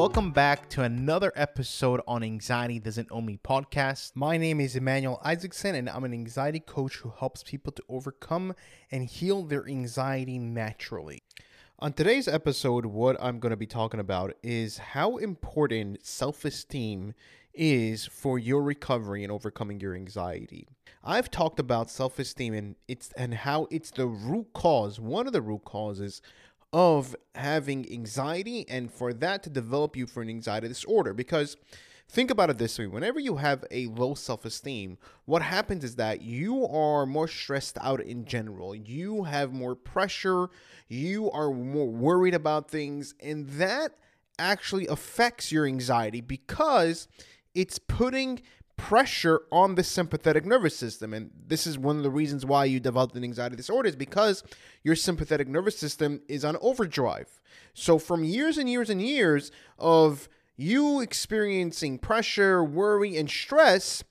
welcome back to another episode on Anxiety Doesn't Own Me podcast. My name is Emmanuel Isaacson, and I'm an anxiety coach who helps people to overcome and heal their anxiety naturally. On today's episode, what I'm going to be talking about is how important self esteem is for your recovery and overcoming your anxiety. I've talked about self-esteem and it's and how it's the root cause, one of the root causes of having anxiety and for that to develop you for an anxiety disorder. Because think about it this way whenever you have a low self-esteem what happens is that you are more stressed out in general. You have more pressure you are more worried about things and that actually affects your anxiety because it's putting pressure on the sympathetic nervous system. And this is one of the reasons why you develop an anxiety disorder is because your sympathetic nervous system is on overdrive. So from years and years and years of you experiencing pressure, worry, and stress,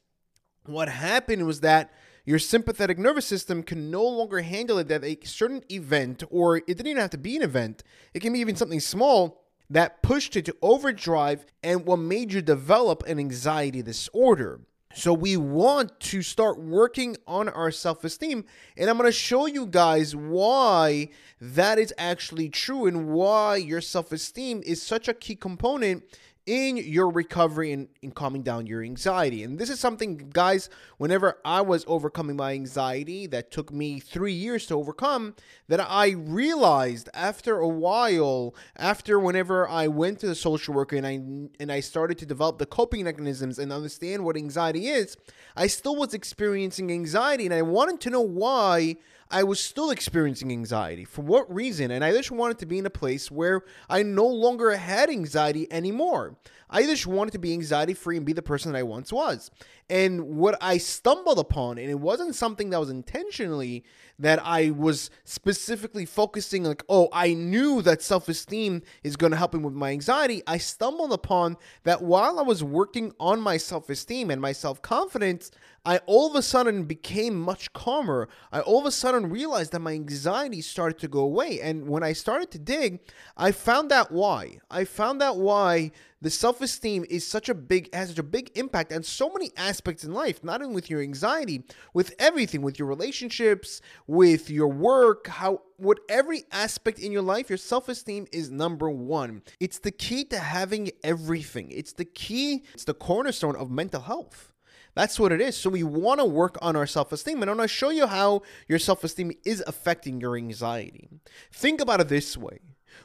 what happened was that your sympathetic nervous system can no longer handle it that a certain event or it didn't even have to be an event it can be even something small that pushed it to overdrive and what made you develop an anxiety disorder. So we want to start working on our self-esteem and I'm going to show you guys why that is actually true and why your self-esteem is such a key component in your recovery and in calming down your anxiety. And this is something, guys, whenever I was overcoming my anxiety that took me three years to overcome, that I realized after a while, after whenever I went to the social worker and I and I started to develop the coping mechanisms and understand what anxiety is, I still was experiencing anxiety and I wanted to know why I was still experiencing anxiety. For what reason? And I just wanted to be in a place where I no longer had anxiety anymore. I just wanted to be anxiety free and be the person that I once was. And what I stumbled upon, and it wasn't something that was intentionally that I was specifically focusing, like, oh, I knew that self esteem is going to help me with my anxiety. I stumbled upon that while I was working on my self esteem and my self confidence, I all of a sudden became much calmer. I all of a sudden realized that my anxiety started to go away. And when I started to dig, I found out why. I found out why the self-esteem is such a big has such a big impact on so many aspects in life not only with your anxiety with everything with your relationships with your work how with every aspect in your life your self-esteem is number one it's the key to having everything it's the key it's the cornerstone of mental health that's what it is. So we want to work on our self esteem. And I want to show you how your self esteem is affecting your anxiety. Think about it this way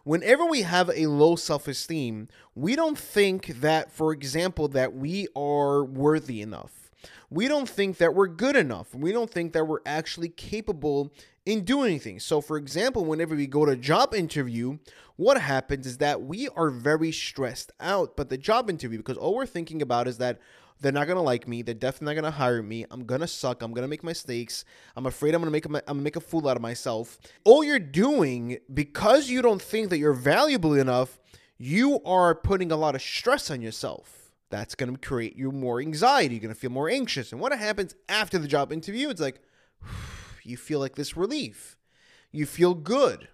whenever we have a low self-esteem, we don't think that, for example, that we are worthy enough. We don't think that we're good enough. We don't think that we're actually capable in doing anything. So, for example, whenever we go to a job interview, what happens is that we are very stressed out. But the job interview, because all we're thinking about is that, they're not gonna like me. They're definitely not gonna hire me. I'm gonna suck. I'm gonna make mistakes. I'm afraid I'm gonna make a, I'm gonna make a fool out of myself. All you're doing because you don't think that you're valuable enough, you are putting a lot of stress on yourself. That's gonna create you more anxiety. You're gonna feel more anxious. And what happens after the job interview? It's like you feel like this relief. You feel good.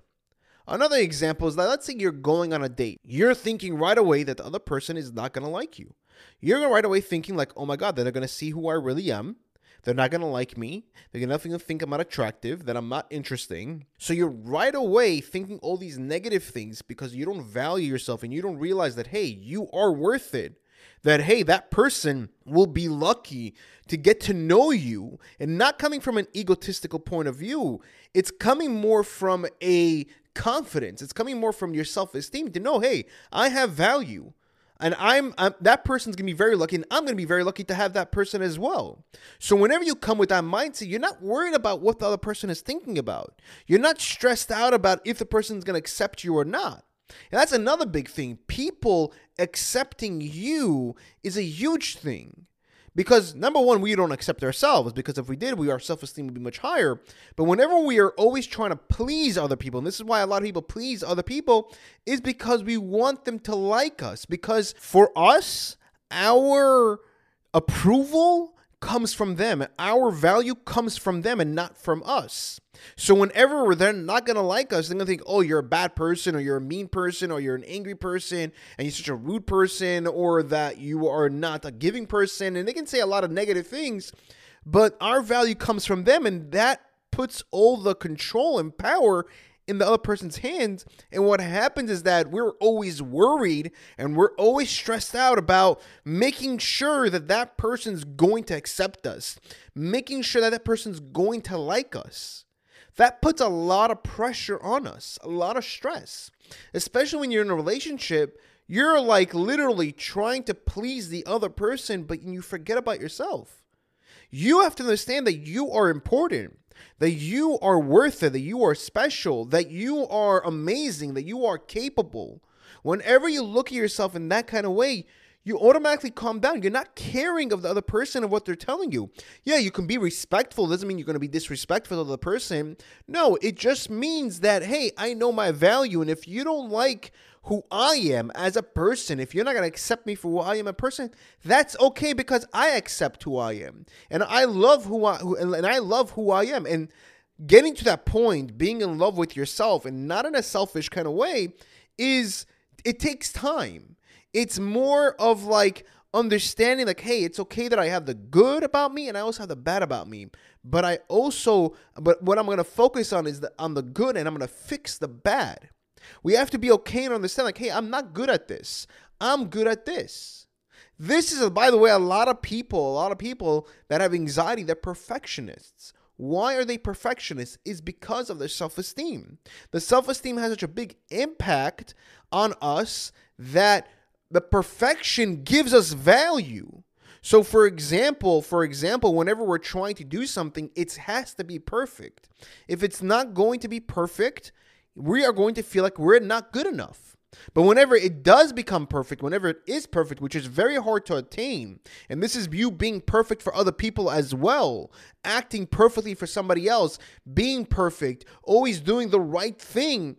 Another example is that let's say you're going on a date. You're thinking right away that the other person is not going to like you. You're going to right away thinking like, "Oh my god, they're going to see who I really am. They're not going to like me. They're going to think I'm not attractive, that I'm not interesting." So you're right away thinking all these negative things because you don't value yourself and you don't realize that hey, you are worth it that hey that person will be lucky to get to know you and not coming from an egotistical point of view it's coming more from a confidence it's coming more from your self-esteem to know hey i have value and I'm, I'm, that person's gonna be very lucky, and I'm gonna be very lucky to have that person as well. So whenever you come with that mindset, you're not worried about what the other person is thinking about. You're not stressed out about if the person's gonna accept you or not. And that's another big thing. People accepting you is a huge thing. Because number one, we don't accept ourselves. Because if we did, we our self esteem would be much higher. But whenever we are always trying to please other people, and this is why a lot of people please other people, is because we want them to like us. Because for us, our approval comes from them. Our value comes from them and not from us. So whenever they're not gonna like us, they're gonna think, "Oh, you're a bad person, or you're a mean person, or you're an angry person, and you're such a rude person, or that you are not a giving person," and they can say a lot of negative things. But our value comes from them, and that puts all the control and power in the other person's hands. And what happens is that we're always worried and we're always stressed out about making sure that that person's going to accept us, making sure that that person's going to like us. That puts a lot of pressure on us, a lot of stress, especially when you're in a relationship. You're like literally trying to please the other person, but you forget about yourself. You have to understand that you are important that you are worth it, that you are special, that you are amazing, that you are capable. Whenever you look at yourself in that kind of way, you automatically calm down. You're not caring of the other person of what they're telling you. Yeah, you can be respectful. Doesn't mean you're going to be disrespectful to the person. No, it just means that, hey, I know my value. And if you don't like who I am as a person, if you're not going to accept me for who I am a person, that's okay because I accept who I am. And I love who I who, and I love who I am. And getting to that point, being in love with yourself and not in a selfish kind of way is it takes time. It's more of like understanding like hey, it's okay that I have the good about me and I also have the bad about me. But I also but what I'm going to focus on is the on the good and I'm going to fix the bad. We have to be okay and understand, like, hey, I'm not good at this. I'm good at this. This is, by the way, a lot of people, a lot of people that have anxiety, they're perfectionists. Why are they perfectionists? Is because of their self esteem. The self esteem has such a big impact on us that the perfection gives us value. So for example, for example, whenever we're trying to do something, it has to be perfect. If it's not going to be perfect, we are going to feel like we're not good enough. But whenever it does become perfect, whenever it is perfect, which is very hard to attain, and this is you being perfect for other people as well, acting perfectly for somebody else, being perfect, always doing the right thing,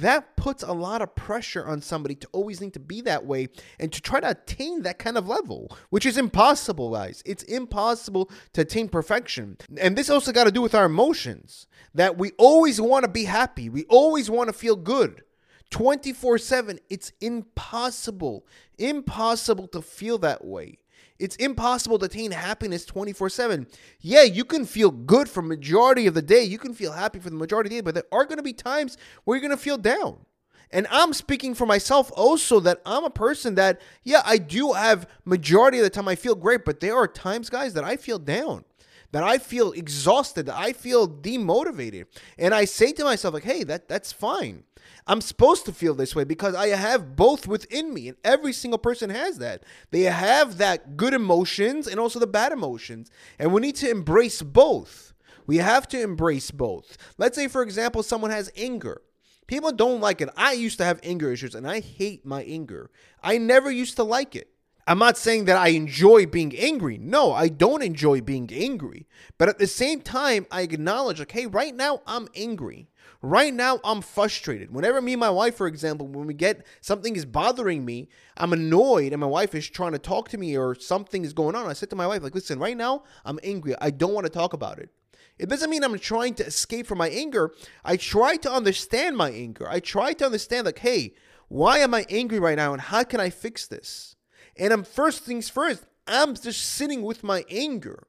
that puts a lot of pressure on somebody to always need to be that way and to try to attain that kind of level, which is impossible, guys. It's impossible to attain perfection. And this also got to do with our emotions that we always want to be happy, we always want to feel good. 24 7, it's impossible, impossible to feel that way. It's impossible to attain happiness 24/7. Yeah, you can feel good for majority of the day. You can feel happy for the majority of the day, but there are going to be times where you're going to feel down. And I'm speaking for myself also that I'm a person that yeah, I do have majority of the time I feel great, but there are times guys that I feel down that I feel exhausted, that I feel demotivated. And I say to myself, like, hey, that that's fine. I'm supposed to feel this way because I have both within me, and every single person has that. They have that good emotions and also the bad emotions. And we need to embrace both. We have to embrace both. Let's say, for example, someone has anger. People don't like it. I used to have anger issues and I hate my anger. I never used to like it. I'm not saying that I enjoy being angry. No, I don't enjoy being angry. But at the same time, I acknowledge, like, hey, right now I'm angry. Right now I'm frustrated. Whenever me and my wife, for example, when we get something is bothering me, I'm annoyed and my wife is trying to talk to me or something is going on. I said to my wife, like, listen, right now I'm angry. I don't want to talk about it. It doesn't mean I'm trying to escape from my anger. I try to understand my anger. I try to understand, like, hey, why am I angry right now and how can I fix this? And I'm first things first, I'm just sitting with my anger.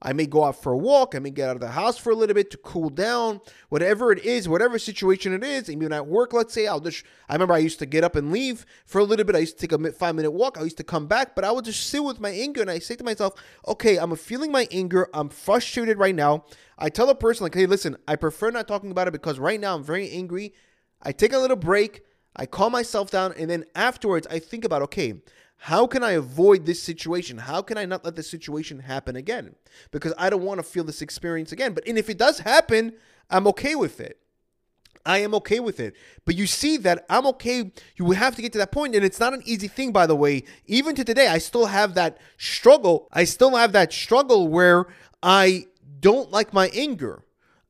I may go out for a walk. I may get out of the house for a little bit to cool down. Whatever it is, whatever situation it is, even at work, let's say, I'll just. I remember I used to get up and leave for a little bit. I used to take a five minute walk. I used to come back, but I would just sit with my anger and I say to myself, okay, I'm feeling my anger. I'm frustrated right now. I tell a person, like, hey, listen, I prefer not talking about it because right now I'm very angry. I take a little break. I calm myself down. And then afterwards, I think about, okay, how can I avoid this situation? How can I not let this situation happen again? Because I don't want to feel this experience again. But and if it does happen, I'm okay with it. I am okay with it. But you see that I'm okay. You have to get to that point, and it's not an easy thing, by the way. Even to today, I still have that struggle. I still have that struggle where I don't like my anger.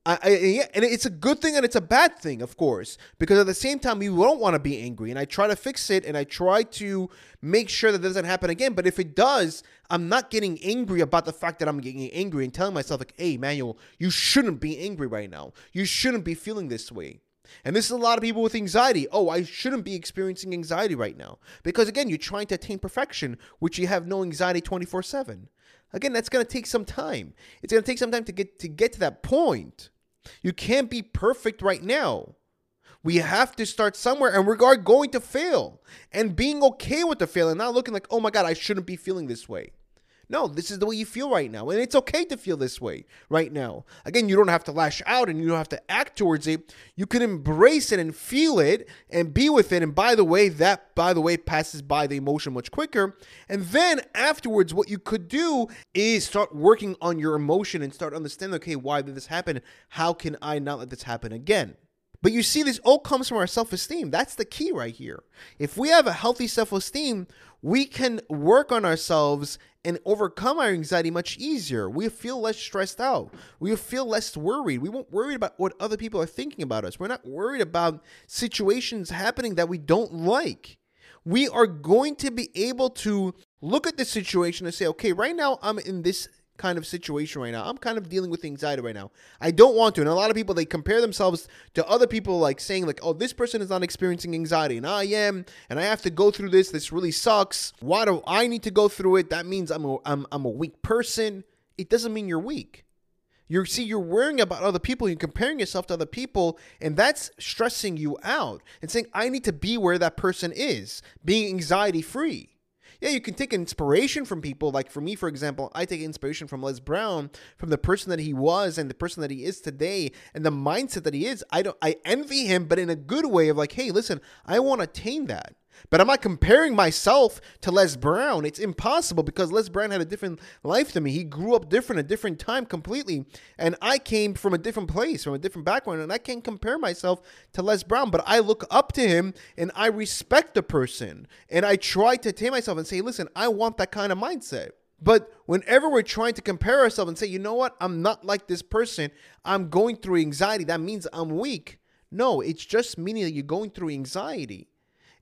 I, I, yeah, and it's a good thing and it's a bad thing, of course, because at the same time, you don't want to be angry. And I try to fix it and I try to make sure that doesn't happen again. But if it does, I'm not getting angry about the fact that I'm getting angry and telling myself, like, hey, Manuel, you shouldn't be angry right now. You shouldn't be feeling this way. And this is a lot of people with anxiety. Oh, I shouldn't be experiencing anxiety right now. Because again, you're trying to attain perfection, which you have no anxiety 24 7. Again, that's going to take some time. It's going to take some time to get to get to that point. You can't be perfect right now. We have to start somewhere and we are going to fail. And being okay with the fail and not looking like, oh my God, I shouldn't be feeling this way. No, this is the way you feel right now. And it's okay to feel this way right now. Again, you don't have to lash out and you don't have to act towards it. You can embrace it and feel it and be with it. And by the way, that, by the way, passes by the emotion much quicker. And then afterwards, what you could do is start working on your emotion and start understanding, okay, why did this happen? How can I not let this happen again? But you see, this all comes from our self esteem. That's the key right here. If we have a healthy self esteem, we can work on ourselves and overcome our anxiety much easier. We feel less stressed out. We feel less worried. We won't worry about what other people are thinking about us. We're not worried about situations happening that we don't like. We are going to be able to look at the situation and say, okay, right now I'm in this kind of situation right now. I'm kind of dealing with anxiety right now. I don't want to. And a lot of people they compare themselves to other people like saying like, "Oh, this person is not experiencing anxiety and I am and I have to go through this. This really sucks. Why do I need to go through it? That means I'm a I'm I'm a weak person." It doesn't mean you're weak. You see, you're worrying about other people, you're comparing yourself to other people, and that's stressing you out and saying, I need to be where that person is, being anxiety free yeah, you can take inspiration from people. Like for me, for example, I take inspiration from Les Brown, from the person that he was and the person that he is today, and the mindset that he is. I don't, I envy him, but in a good way of like, hey, listen, I want to attain that. But I'm not comparing myself to Les Brown. It's impossible because Les Brown had a different life than me. He grew up different, a different time completely. And I came from a different place, from a different background, and I can't compare myself to Les Brown. But I look up to him and I respect the person. And I try to tame myself and say, listen, I want that kind of mindset. But whenever we're trying to compare ourselves and say, you know what, I'm not like this person, I'm going through anxiety, that means I'm weak. No, it's just meaning that you're going through anxiety.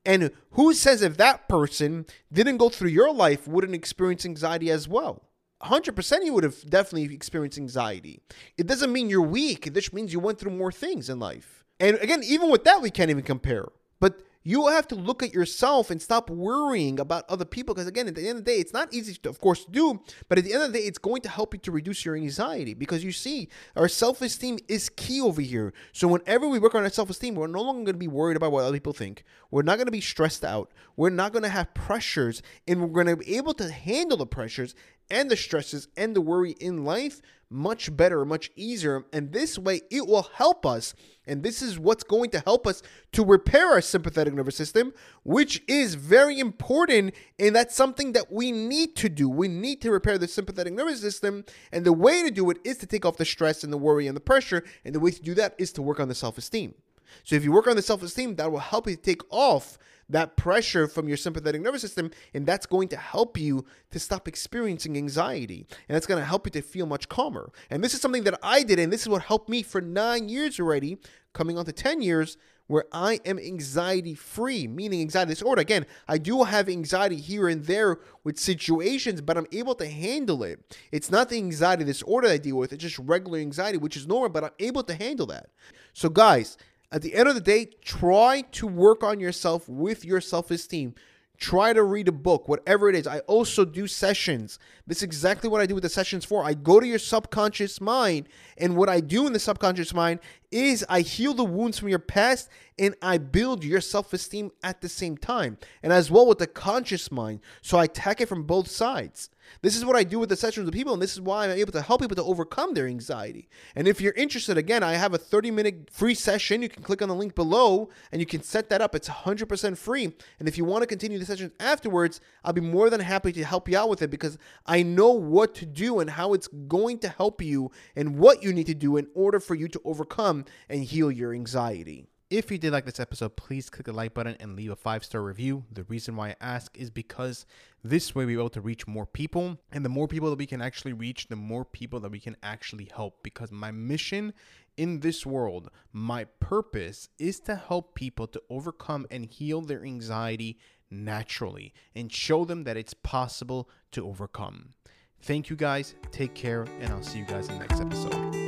And who says if that person didn't go through your life wouldn't experience anxiety as well? 100% you would have definitely experienced anxiety. It doesn't mean you're weak. It just means you went through more things in life. And again, even with that, we can't even compare. But you have to look at yourself and stop worrying about other people because again at the end of the day it's not easy to, of course to do but at the end of the day it's going to help you to reduce your anxiety because you see our self-esteem is key over here. So whenever we work on our self-esteem we're no longer going to be worried about what other people think. We're not going to be stressed out. We're not going to have pressures and we're going to be able to handle the pressures and the stresses and the worry in life much better, much easier. And this way, it will help us. And this is what's going to help us to repair our sympathetic nervous system, which is very important. And that's something that we need to do. We need to repair the sympathetic nervous system. And the way to do it is to take off the stress and the worry and the pressure. And the way to do that is to work on the self esteem. So if you work on the self esteem, that will help you take off that pressure from your sympathetic nervous system, and that's going to help you to stop experiencing anxiety. And that's going to help you to feel much calmer. And this is something that I did, and this is what helped me for nine years already, coming on to 10 years, where I am anxiety free, meaning anxiety disorder. Again, I do have anxiety here and there with situations, but I'm able to handle it. It's not the anxiety disorder I deal with, it's just regular anxiety, which is normal, but I'm able to handle that. So, guys, at the end of the day, try to work on yourself with your self esteem. Try to read a book, whatever it is. I also do sessions. This is exactly what I do with the sessions for. I go to your subconscious mind, and what I do in the subconscious mind is I heal the wounds from your past and I build your self esteem at the same time. And as well with the conscious mind. So I attack it from both sides. This is what I do with the sessions with people, and this is why I'm able to help people to overcome their anxiety. And if you're interested, again, I have a 30 minute free session. You can click on the link below and you can set that up. It's 100% free. And if you want to continue the session afterwards, I'll be more than happy to help you out with it because I know what to do and how it's going to help you and what you need to do in order for you to overcome and heal your anxiety. If you did like this episode, please click the like button and leave a five star review. The reason why I ask is because this way we're able to reach more people. And the more people that we can actually reach, the more people that we can actually help. Because my mission in this world, my purpose is to help people to overcome and heal their anxiety naturally and show them that it's possible to overcome. Thank you guys. Take care, and I'll see you guys in the next episode.